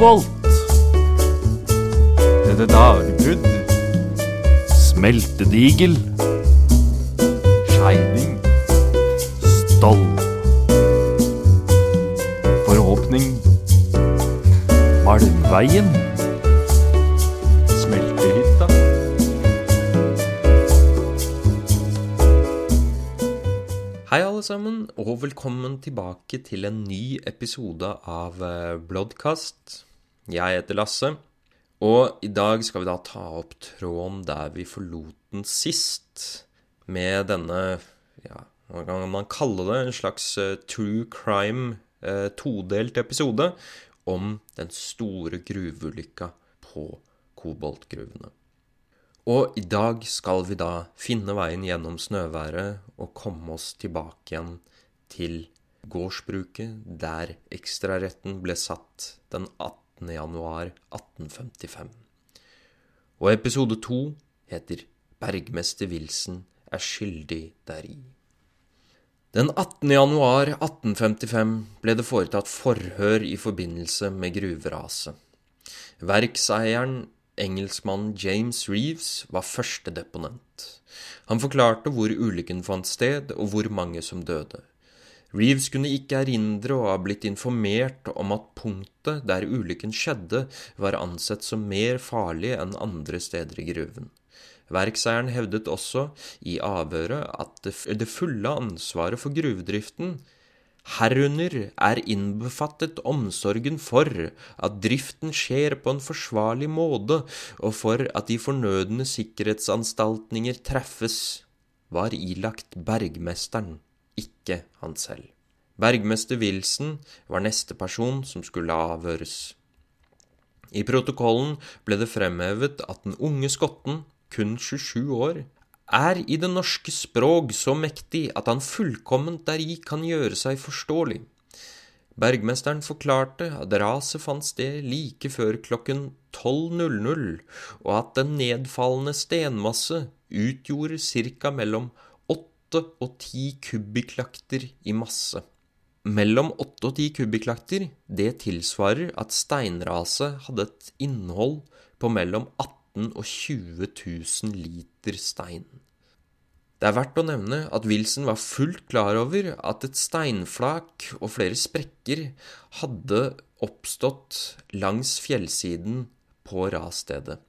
kobolt. Dette dagbrudd. Smeltedigel. Skeining. Stoll. Forhåpning. Malmveien. Smeltehytta. Hei alle sammen, og velkommen tilbake til en ny episode av Blodkast. Bloodcast. Jeg heter Lasse, og i dag skal vi da ta opp tråden der vi forlot den sist, med denne, ja, hva kan man kalle det, en slags eh, true crime eh, todelt episode om den store gruveulykka på koboltgruvene. Og i dag skal vi da finne veien gjennom snøværet og komme oss tilbake igjen til gårdsbruket der ekstraretten ble satt den 18. januar 1855. Og episode to heter Bergmester Wilson er skyldig deri. Den 18. januar 1855 ble det foretatt forhør i forbindelse med gruveraset. Verkseieren engelskmannen James Reeves var første deponent. Han forklarte hvor ulykken fant sted, og hvor mange som døde. Reeves kunne ikke erindre å ha blitt informert om at punktet der ulykken skjedde, var ansett som mer farlig enn andre steder i gruven. Verkseieren hevdet også i avhøret at det fulle ansvaret for gruvedriften Herunder er innbefattet omsorgen for at driften skjer på en forsvarlig måte, og for at de fornødne sikkerhetsanstaltninger treffes, var ilagt bergmesteren, ikke han selv. Bergmester Wilson var neste person som skulle avhøres. I protokollen ble det fremhevet at den unge skotten, kun 27 år, er i det norske språk så mektig at han fullkomment deri kan gjøre seg forståelig. Bergmesteren forklarte at raset fant sted like før klokken 12.00, og at den nedfallende stenmasse utgjorde ca. mellom 8 og 10 kubikklakter i masse. Mellom 8 og 10 kubikklakter, det tilsvarer at steinraset hadde et innhold på mellom 18 og 20 000 liter stein. Det er verdt å nevne at Wilson var fullt klar over at et steinflak og flere sprekker hadde oppstått langs fjellsiden på rasstedet.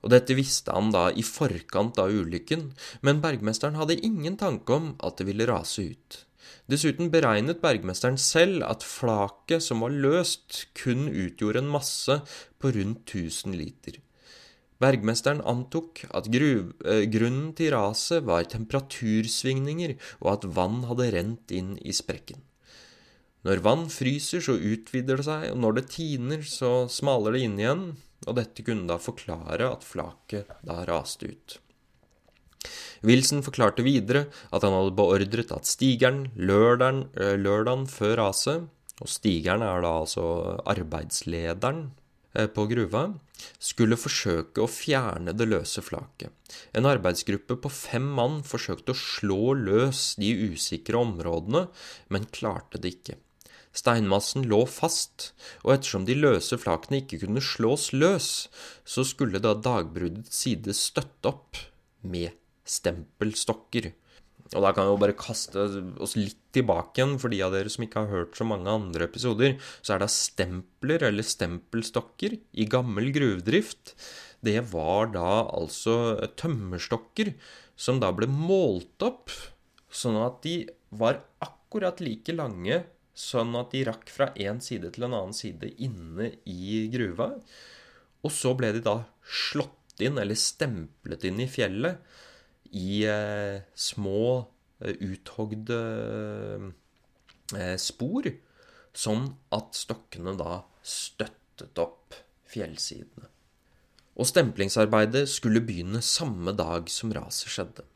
Og dette visste han da i forkant av ulykken, men bergmesteren hadde ingen tanke om at det ville rase ut. Dessuten beregnet bergmesteren selv at flaket som var løst, kun utgjorde en masse på rundt 1000 liter. Bergmesteren antok at gruv, eh, grunnen til raset var temperatursvingninger, og at vann hadde rent inn i sprekken. Når vann fryser, så utvider det seg, og når det tiner, så smaler det inn igjen, og dette kunne da forklare at flaket da raste ut. Wilson forklarte videre at han hadde beordret at stigeren lørdagen, eh, før raset, og stigeren er da altså arbeidslederen eh, på gruva, skulle forsøke å fjerne det løse flaket. En arbeidsgruppe på fem mann forsøkte å slå løs de usikre områdene, men klarte det ikke. Steinmassen lå fast, og ettersom de løse flakene ikke kunne slås løs, så skulle da dagbruddets side støtte opp med stempelstokker. Og da kan vi jo bare kaste oss litt tilbake igjen, for de av dere som ikke har hørt så mange andre episoder, så er det stempler, eller stempelstokker, i gammel gruvedrift. Det var da altså tømmerstokker som da ble målt opp, sånn at de var akkurat like lange, sånn at de rakk fra én side til en annen side inne i gruva. Og så ble de da slått inn, eller stemplet inn i fjellet i eh, små, eh, uthogde eh, spor, sånn at stokkene da støttet opp fjellsidene. Og stemplingsarbeidet skulle begynne samme dag som raset skjedde.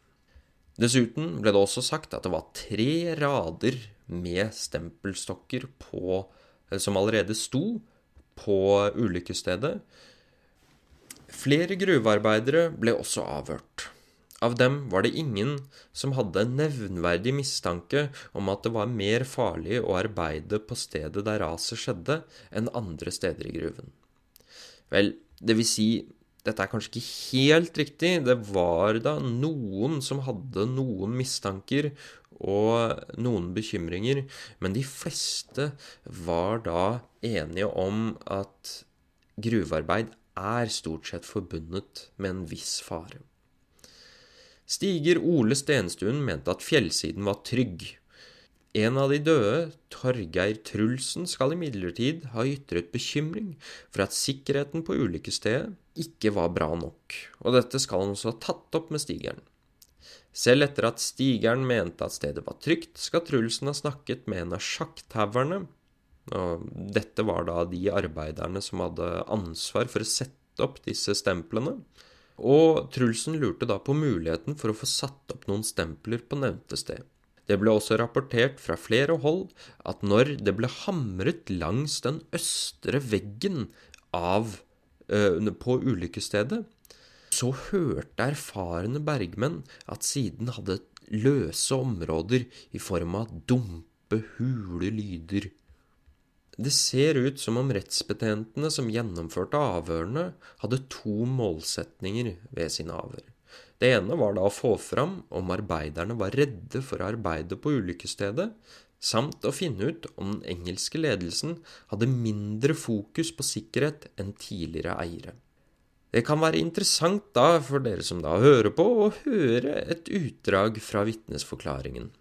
Dessuten ble det også sagt at det var tre rader med stempelstokker på, som allerede sto på ulykkesstedet. Flere gruvearbeidere ble også avhørt. Av dem var det ingen som hadde en nevnverdig mistanke om at det var mer farlig å arbeide på stedet der raset skjedde, enn andre steder i gruven. Vel, det vil si, dette er kanskje ikke helt riktig. Det var da noen som hadde noen mistanker og noen bekymringer, men de fleste var da enige om at gruvearbeid er stort sett forbundet med en viss fare. Stiger Ole Stenstuen mente at fjellsiden var trygg. En av de døde, Torgeir Trulsen, skal imidlertid ha ytret bekymring for at sikkerheten på ulykkesstedet ikke var bra nok, og dette skal han også ha tatt opp med stigeren. Selv etter at stigeren mente at stedet var trygt, skal Trulsen ha snakket med en av sjakktauerne, og dette var da de arbeiderne som hadde ansvar for å sette opp disse stemplene, og Trulsen lurte da på muligheten for å få satt opp noen stempler på nevnte sted. Det ble også rapportert fra flere hold at når det ble hamret langs den østre veggen av, ø, på ulykkesstedet, så hørte erfarne bergmenn at siden hadde løse områder i form av dumpe, hule lyder. Det ser ut som om rettsbetjentene som gjennomførte avhørene, hadde to målsetninger ved sine avhør. Det ene var da å få fram om arbeiderne var redde for å arbeide på ulykkesstedet, samt å finne ut om den engelske ledelsen hadde mindre fokus på sikkerhet enn tidligere eiere. Det kan være interessant da for dere som da hører på, å høre et utdrag fra vitnesforklaringen.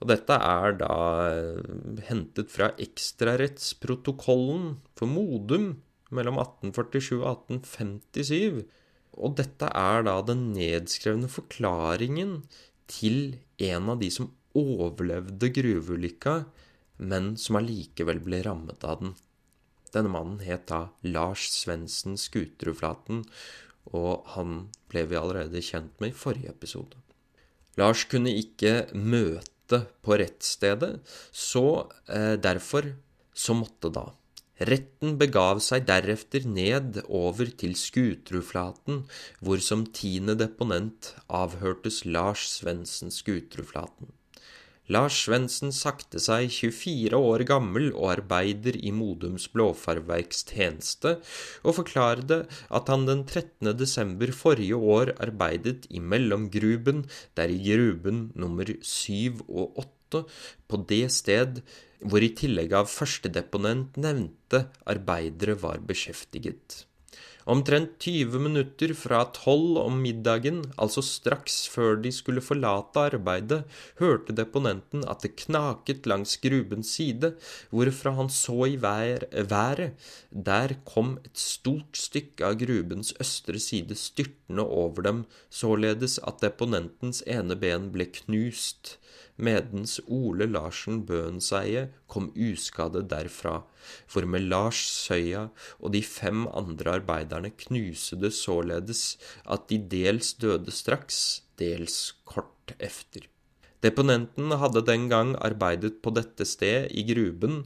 Og dette er da eh, hentet fra ekstrarettsprotokollen for Modum mellom 1847 og 1857 og dette er da den nedskrevne forklaringen til en av de som overlevde gruveulykka, men som allikevel ble rammet av den. Denne mannen het da Lars Svendsen Skuterudflaten, og han ble vi allerede kjent med i forrige episode. Lars kunne ikke møte på rettsstedet, så eh, derfor så måtte da Retten begav seg derefter ned over til Skuterudflaten, hvor som tiende deponent avhørtes Lars Svendsen Skutrudflaten. Lars Svendsen sakte seg 24 år gammel og arbeider i Modums Blåfarverks tjeneste, og forklarte at han den 13. desember forrige år arbeidet i mellomgruben, der i gruben nummer 7 og 8, på det sted hvor i tillegg av førstedeponent nevnte arbeidere var beskjeftiget. Omtrent 20 minutter fra tolv om middagen, altså straks før de skulle forlate arbeidet, hørte deponenten at det knaket langs grubens side, hvorfra han så i vær, været. Der kom et stort stykke av grubens østre side styrtende over dem, således at deponentens ene ben ble knust medens Ole Larsen Bøenseie kom uskadet derfra, for med Lars Søya og de fem andre arbeiderne knuse det således at de dels døde straks, dels kort efter. Deponenten hadde den gang arbeidet på dette sted i gruben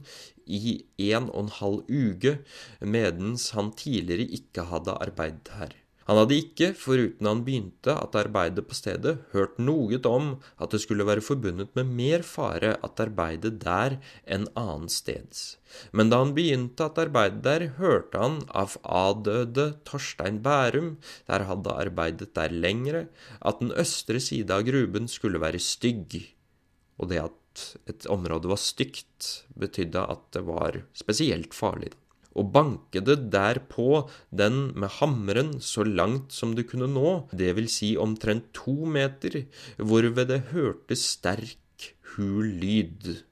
i en og en halv uke, medens han tidligere ikke hadde arbeidet her. Han hadde ikke, foruten han begynte at arbeidet på stedet, hørt noe om at det skulle være forbundet med mer fare at arbeidet der enn annensteds. Men da han begynte at arbeidet der, hørte han av avdøde Torstein Bærum, der hadde arbeidet der lengre, at den østre side av gruben skulle være stygg, og det at et område var stygt, betydde at det var spesielt farlig og bankede derpå den med hammeren så langt som det kunne nå, det vil si omtrent to meter, hvorved det hørtes sterk, hul lyd.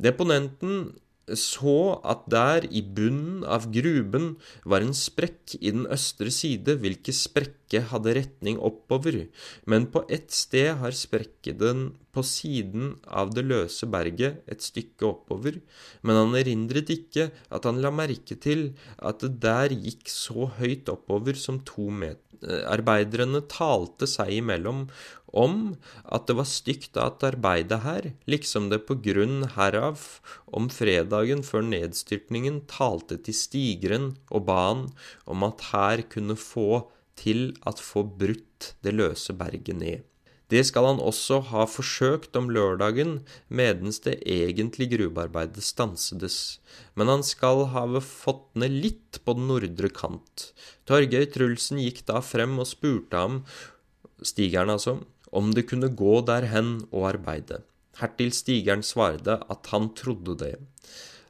Deponenten så at der i bunnen av gruben var en sprekk i den østre side, hvilke sprekke hadde retning oppover, men på ett sted har sprekkeden på siden av det løse berget et stykke oppover, men han erindret ikke at han la merke til at det der gikk så høyt oppover som to meter. Arbeiderne talte seg imellom om at det var stygt at arbeidet her, liksom det på grunn herav om fredagen før nedstyrtningen talte til stigeren og ba han om at her kunne få til at få brutt det løse berget ned. Det skal han også ha forsøkt om lørdagen, medens det egentlige gruvearbeidet stansedes, men han skal ha fått ned litt på den nordre kant. Torgeir Trulsen gikk da frem og spurte ham, stigeren altså, om det kunne gå derhen og arbeide. Hertil stigeren svarte at han trodde det,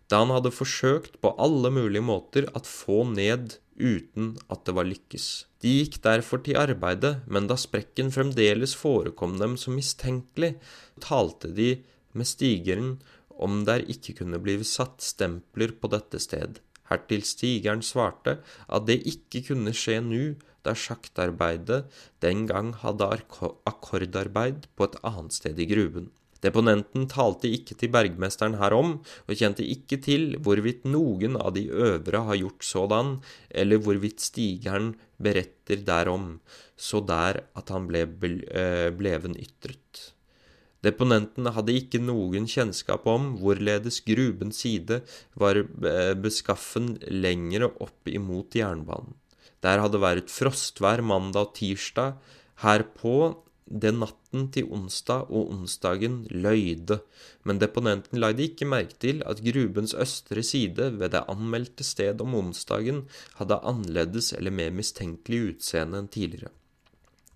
da han hadde forsøkt på alle mulige måter at få ned uten at det var lykkes. De gikk derfor til arbeidet, men da sprekken fremdeles forekom dem som mistenkelig, talte de med stigeren om der ikke kunne bli satt stempler på dette sted. Hertil stigeren svarte at det ikke kunne skje nu, da sjaktarbeidet den gang hadde akkordarbeid på et annet sted i gruven. Deponenten talte ikke til bergmesteren herom, og kjente ikke til hvorvidt noen av de øvre har gjort sådan, eller hvorvidt stigeren beretter derom, så der at han ble eh, bleven ytret. Deponenten hadde ikke noen kjennskap om hvorledes grubens side var eh, beskaffen lengre opp imot jernbanen. Der hadde vært frostvær mandag og tirsdag. Herpå den natten til onsdag og onsdagen løyde, men deponenten la ikke merke til at grubens østre side ved det anmeldte sted om onsdagen hadde annerledes eller mer mistenkelig utseende enn tidligere.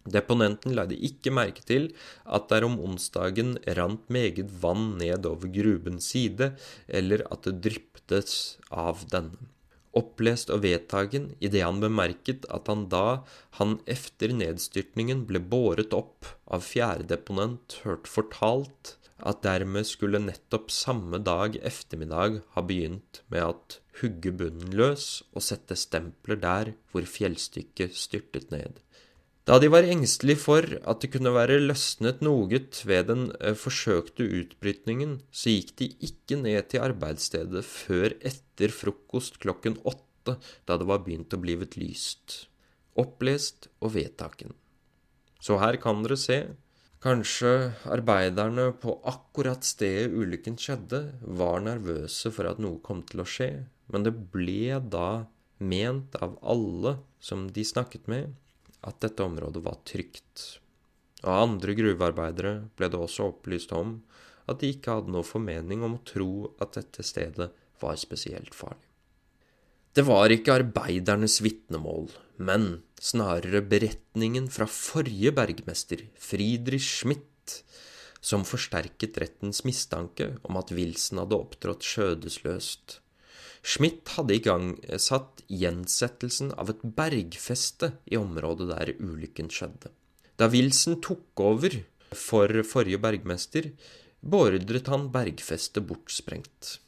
Deponenten la ikke merke til at der om onsdagen rant meget vann ned over grubens side, eller at det dryppet av denne opplest og vedtagen idet han bemerket at han da han efter nedstyrtningen ble båret opp av fjærdeponent, hørt fortalt at dermed skulle nettopp samme dag eftermiddag ha begynt med at hugge bunnen løs og sette stempler der hvor fjellstykket styrtet ned. Da de var engstelige for at det kunne være løsnet noe ved den eh, forsøkte utbrytningen, så gikk de ikke ned til arbeidsstedet før etter frokost klokken åtte, da det var begynt å blivet lyst. Opplest og vedtaken. Så her kan dere se. Kanskje arbeiderne på akkurat stedet ulykken skjedde, var nervøse for at noe kom til å skje, men det ble da ment av alle som de snakket med, at dette området var trygt. Av andre gruvearbeidere ble det også opplyst om at de ikke hadde noe formening om å tro at dette stedet var spesielt farlig. Det var ikke arbeidernes vitnemål, men snarere beretningen fra forrige bergmester, Friedrich Schmidt, som forsterket rettens mistanke om at Wilson hadde opptrådt skjødesløst Schmidt hadde i gang satt gjensettelsen av et bergfeste i området der ulykken skjedde. Da Wilson tok over for forrige bergmester, beordret han bergfestet bortsprengt.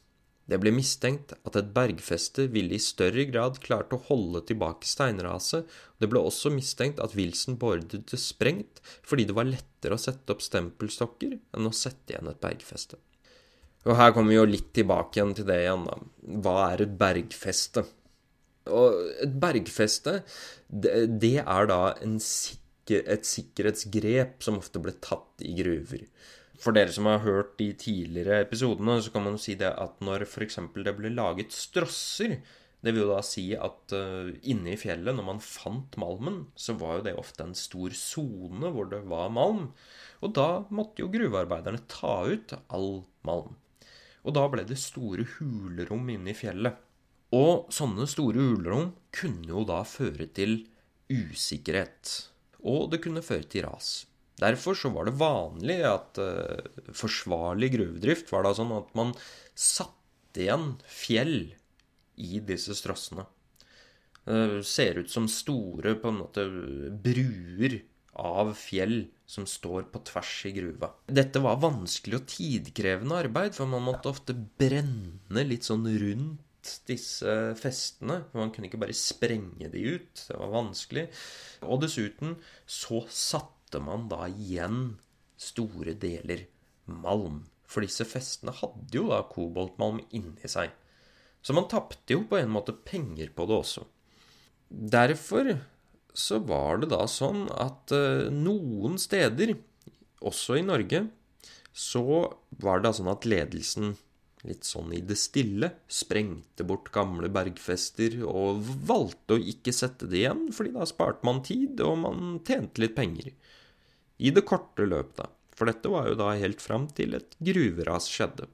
Det ble mistenkt at et bergfeste ville i større grad klart å holde tilbake steinraset, og det ble også mistenkt at Wilson beordret det sprengt fordi det var lettere å sette opp stempelstokker enn å sette igjen et bergfeste. Og her kommer vi jo litt tilbake igjen til det igjen, da. Hva er et bergfeste? Og et bergfeste, det, er da sikker, et sikkerhetsgrep som ofte ble tatt i gruver. For dere som har hørt de tidligere episodene, så kan man si det at når f.eks. det ble laget strosser, det vil jo da si at uh, inne i fjellet, når man fant malmen, så var jo det ofte en stor sone hvor det var malm. Og da måtte jo gruvearbeiderne ta ut all malm. Og da ble det store hulrom inne i fjellet. Og sånne store hulrom kunne jo da føre til usikkerhet. Og det kunne føre til ras. Derfor så var det vanlig at uh, forsvarlig gruvedrift var da sånn at man satte igjen fjell i disse strossene. Uh, ser ut som store på en måte bruer av fjell som står på tvers i gruva. Dette var vanskelig og tidkrevende arbeid, for man måtte ofte brenne litt sånn rundt disse festene. For man kunne ikke bare sprenge de ut. Det var vanskelig. Og dessuten så satte man da igjen store deler malm. For disse festene hadde jo da koboltmalm inni seg. Så man tapte jo på en måte penger på det også. Derfor så var det da sånn at uh, noen steder, også i Norge, så var det da sånn at ledelsen litt sånn i det stille, sprengte bort gamle bergfester og valgte å ikke sette det igjen, fordi da sparte man tid, og man tjente litt penger. I det korte løp, da. For dette var jo da helt fram til et gruveras skjedde.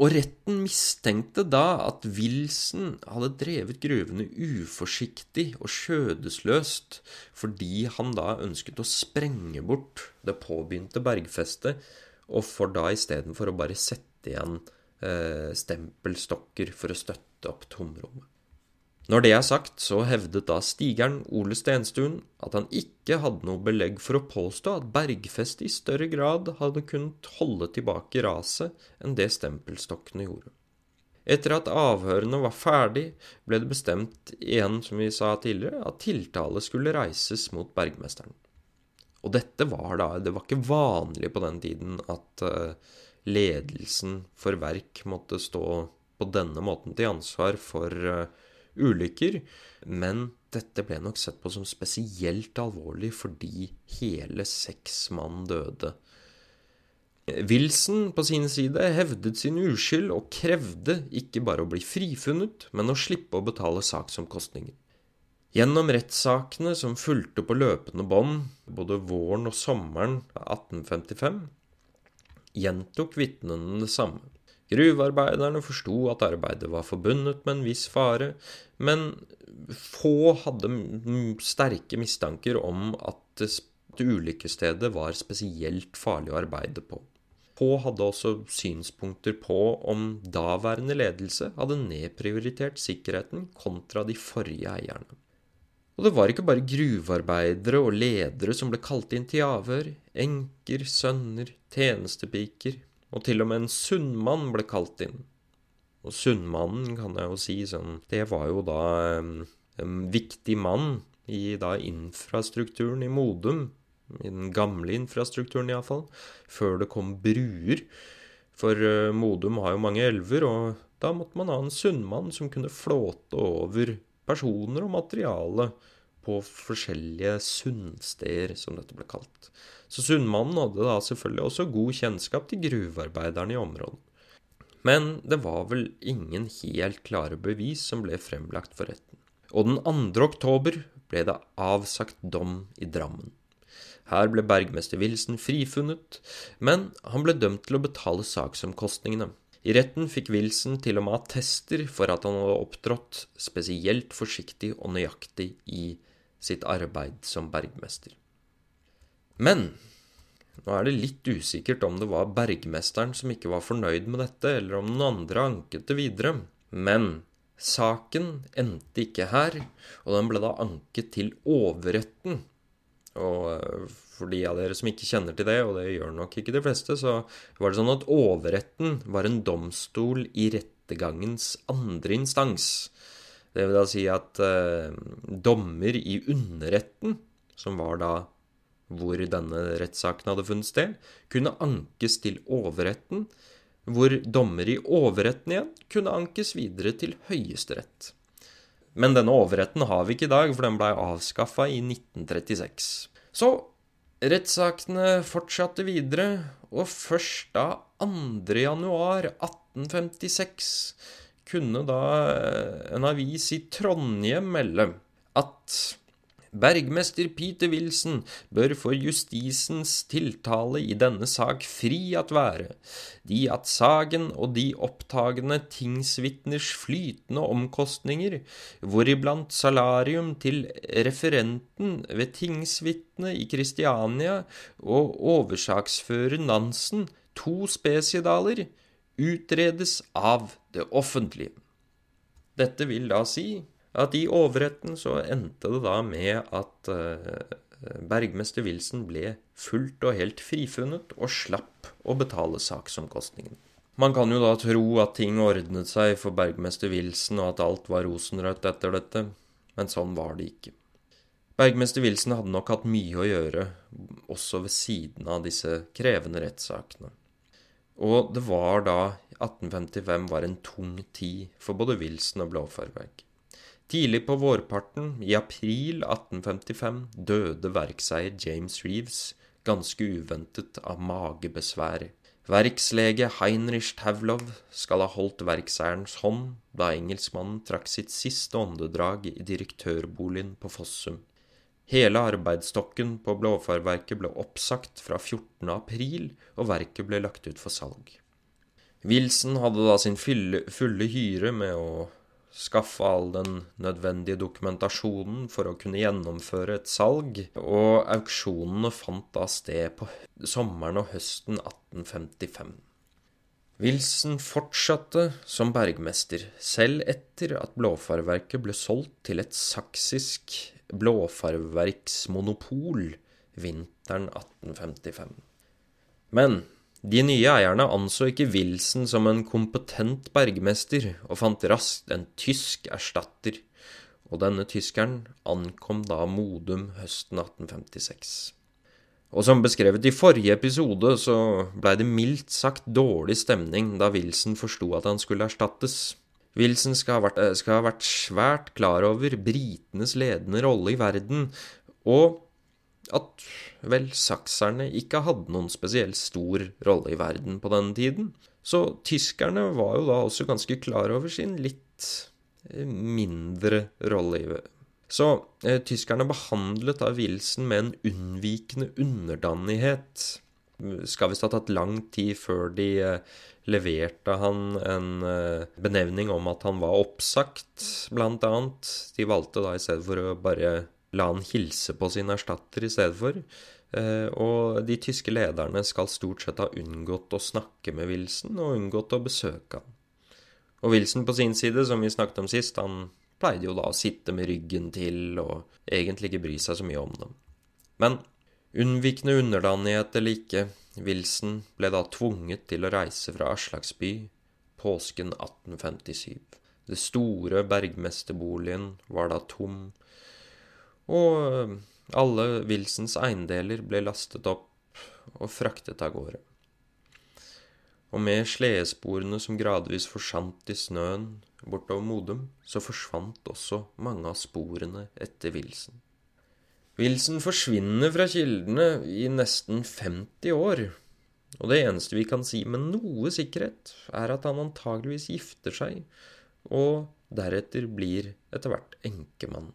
Og retten mistenkte da at Wilson hadde drevet gruvene uforsiktig og skjødesløst fordi han da ønsket å sprenge bort det påbegynte bergfestet, og for da istedenfor å bare sette igjen eh, stempelstokker for å støtte opp tomrommet. Når det er sagt, så hevdet da stigeren Ole Stenstuen at han ikke hadde noe belegg for å påstå at Bergfest i større grad hadde kunnet holde tilbake raset enn det stempelstokkene gjorde. Etter at avhørene var ferdig, ble det bestemt igjen, som vi sa tidligere, at tiltale skulle reises mot bergmesteren. Og dette var da Det var ikke vanlig på den tiden at uh, ledelsen for verk måtte stå på denne måten til ansvar for uh, ulykker, men dette ble nok sett på som spesielt alvorlig fordi hele seks mann døde. Wilson på sin side hevdet sin uskyld og krevde ikke bare å bli frifunnet, men å slippe å betale saksomkostninger. Gjennom rettssakene som fulgte på løpende bånd både våren og sommeren 1855, gjentok vitnene det samme. Gruvearbeiderne forsto at arbeidet var forbundet med en viss fare, men få hadde sterke mistanker om at ulykkesstedet var spesielt farlig å arbeide på. Få hadde også synspunkter på om daværende ledelse hadde nedprioritert sikkerheten kontra de forrige eierne. Og det var ikke bare gruvearbeidere og ledere som ble kalt inn til avhør. Enker, sønner, tjenestepiker, og til og med en sunnmann ble kalt inn. Og sunnmannen, kan jeg jo si sånn Det var jo da en viktig mann i da infrastrukturen i Modum. I den gamle infrastrukturen, iallfall. Før det kom bruer. For uh, Modum har jo mange elver, og da måtte man ha en sunnmann som kunne flåte over personer og materiale på forskjellige sunnsteder, som dette ble kalt. Så Sundmannen hadde da selvfølgelig også god kjennskap til gruvearbeiderne i området. Men det var vel ingen helt klare bevis som ble fremlagt for retten. Og den 2. oktober ble det avsagt dom i Drammen. Her ble bergmester Wilson frifunnet, men han ble dømt til å betale saksomkostningene. I retten fikk Wilson til og med attester for at han hadde opptrådt spesielt forsiktig og nøyaktig i sitt arbeid som bergmester. Men nå er det litt usikkert om det var bergmesteren som ikke var fornøyd med dette, eller om noen andre anket det videre. Men saken endte ikke her, og den ble da anket til overretten. Og eh, for de av dere som ikke kjenner til det, og det gjør nok ikke de fleste, så var det sånn at overretten var en domstol i rettergangens andre instans. Det vil da si at eh, dommer i underretten, som var da hvor denne rettssaken hadde funnet sted, kunne ankes til overretten, hvor dommer i overretten igjen kunne ankes videre til Høyesterett. Men denne overretten har vi ikke i dag, for den blei avskaffa i 1936. Så rettssakene fortsatte videre, og først da 2. januar 1856 kunne da eh, en avis i Trondheim melde at Bergmester Peter Wilson bør for justisens tiltale i denne sak fri at være, de at sagen og de opptagende tingsvitners flytende omkostninger, hvoriblant salarium til referenten ved tingsvitnet i Kristiania og oversaksfører Nansen, to spesiedaler, utredes av det offentlige. Dette vil da si at i overretten så endte det da med at uh, bergmester Wilson ble fullt og helt frifunnet og slapp å betale saksomkostningen. Man kan jo da tro at ting ordnet seg for bergmester Wilson, og at alt var rosenrødt etter dette, men sånn var det ikke. Bergmester Wilson hadde nok hatt mye å gjøre, også ved siden av disse krevende rettssakene. Og det var da 1855 var en tung tid for både Wilson og Blåfarberg. Tidlig på vårparten, i april 1855, døde verkseier James Reeves ganske uventet av magebesvær. Verkslege Heinrich Tavlov skal ha holdt verkseierens hånd da engelskmannen trakk sitt siste åndedrag i direktørboligen på Fossum. Hele arbeidsstokken på Blåfarverket ble oppsagt fra 14. april, og verket ble lagt ut for salg. Wilson hadde da sin fulle, fulle hyre med å skaffe all den nødvendige dokumentasjonen for å kunne gjennomføre et salg, og auksjonene fant da sted på sommeren og høsten 1855. Wilson fortsatte som bergmester, selv etter at blåfarverket ble solgt til et saksisk blåfarverksmonopol vinteren 1855. Men de nye eierne anså ikke Wilson som en kompetent bergmester, og fant raskt en tysk erstatter, og denne tyskeren ankom da Modum høsten 1856. Og som beskrevet i forrige episode, så blei det mildt sagt dårlig stemning da Wilson forsto at han skulle erstattes. Wilson skal ha, vært, eh, skal ha vært svært klar over britenes ledende rolle i verden, og at vel sakserne ikke hadde noen spesielt stor rolle i verden på denne tiden. Så tyskerne var jo da også ganske klar over sin litt eh, mindre rolle i verden. Så eh, tyskerne behandlet da Wilson med en unnvikende underdanighet. Skal visst ha tatt lang tid før de eh, leverte han en eh, benevning om at han var oppsagt, blant annet. De valgte da i stedet for å bare la han hilse på sin erstatter i stedet for. Eh, og de tyske lederne skal stort sett ha unngått å snakke med Wilson, og unngått å besøke han. Og Wilson på sin side, som vi snakket om sist, han pleide jo da å sitte med ryggen til og egentlig ikke bry seg så mye om dem. Men unnvikende underdanighet eller ikke, Wilson ble da tvunget til å reise fra Aslaksby påsken 1857. Det store bergmesterboligen var da tom, og eh, alle Wilsons eiendeler ble lastet opp og fraktet av gårde. Og med sledesporene som gradvis forsvant i snøen bortover Modum, så forsvant også mange av sporene etter Wilson. Wilson forsvinner fra kildene i nesten 50 år, og det eneste vi kan si med noe sikkerhet, er at han antageligvis gifter seg, og deretter blir etter hvert enkemann.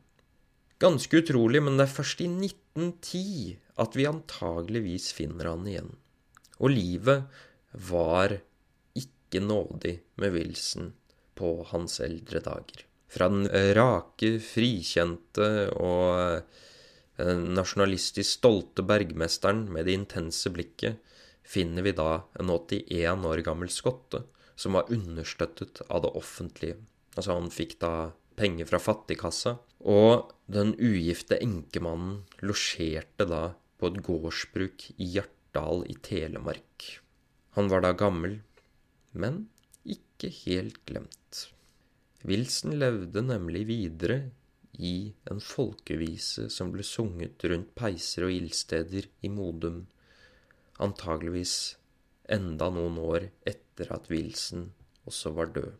Ganske utrolig, men det er først i 1910 at vi antageligvis finner han igjen. Og livet var ikke nådig med Wilson på hans eldre dager. Fra den rake, frikjente og eh, nasjonalistisk stolte bergmesteren med det intense blikket finner vi da en 81 år gammel skotte som var understøttet av det offentlige. Altså, han fikk da penger fra fattigkassa, og den ugifte enkemannen losjerte da på et gårdsbruk i Hjartdal i Telemark. Han var da gammel, men ikke helt glemt. Wilson levde nemlig videre i en folkevise som ble sunget rundt peiser og ildsteder i Modum, antageligvis enda noen år etter at Wilson også var død.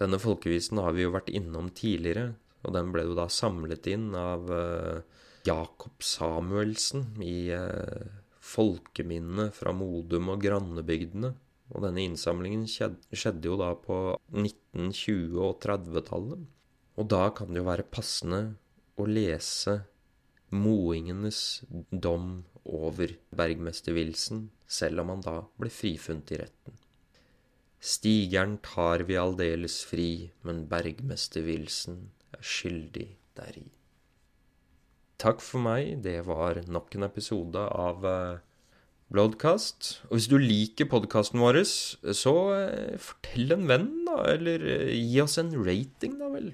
Denne folkevisen har vi jo vært innom tidligere, og den ble jo da samlet inn av uh, Jakob Samuelsen i uh, folkeminnet fra Modum og grannebygdene. Og denne innsamlingen skjedde jo da på 1920- og 30-tallet. Og da kan det jo være passende å lese moingenes dom over bergmester Wilson, selv om han da ble frifunnet i retten. Stigeren tar vi aldeles fri, men bergmester Wilson er skyldig deri. Takk for meg, det var nok en episode av uh, Bloodcast. Og hvis du liker podkasten vår, så uh, fortell en venn, da. Eller uh, gi oss en rating, da vel.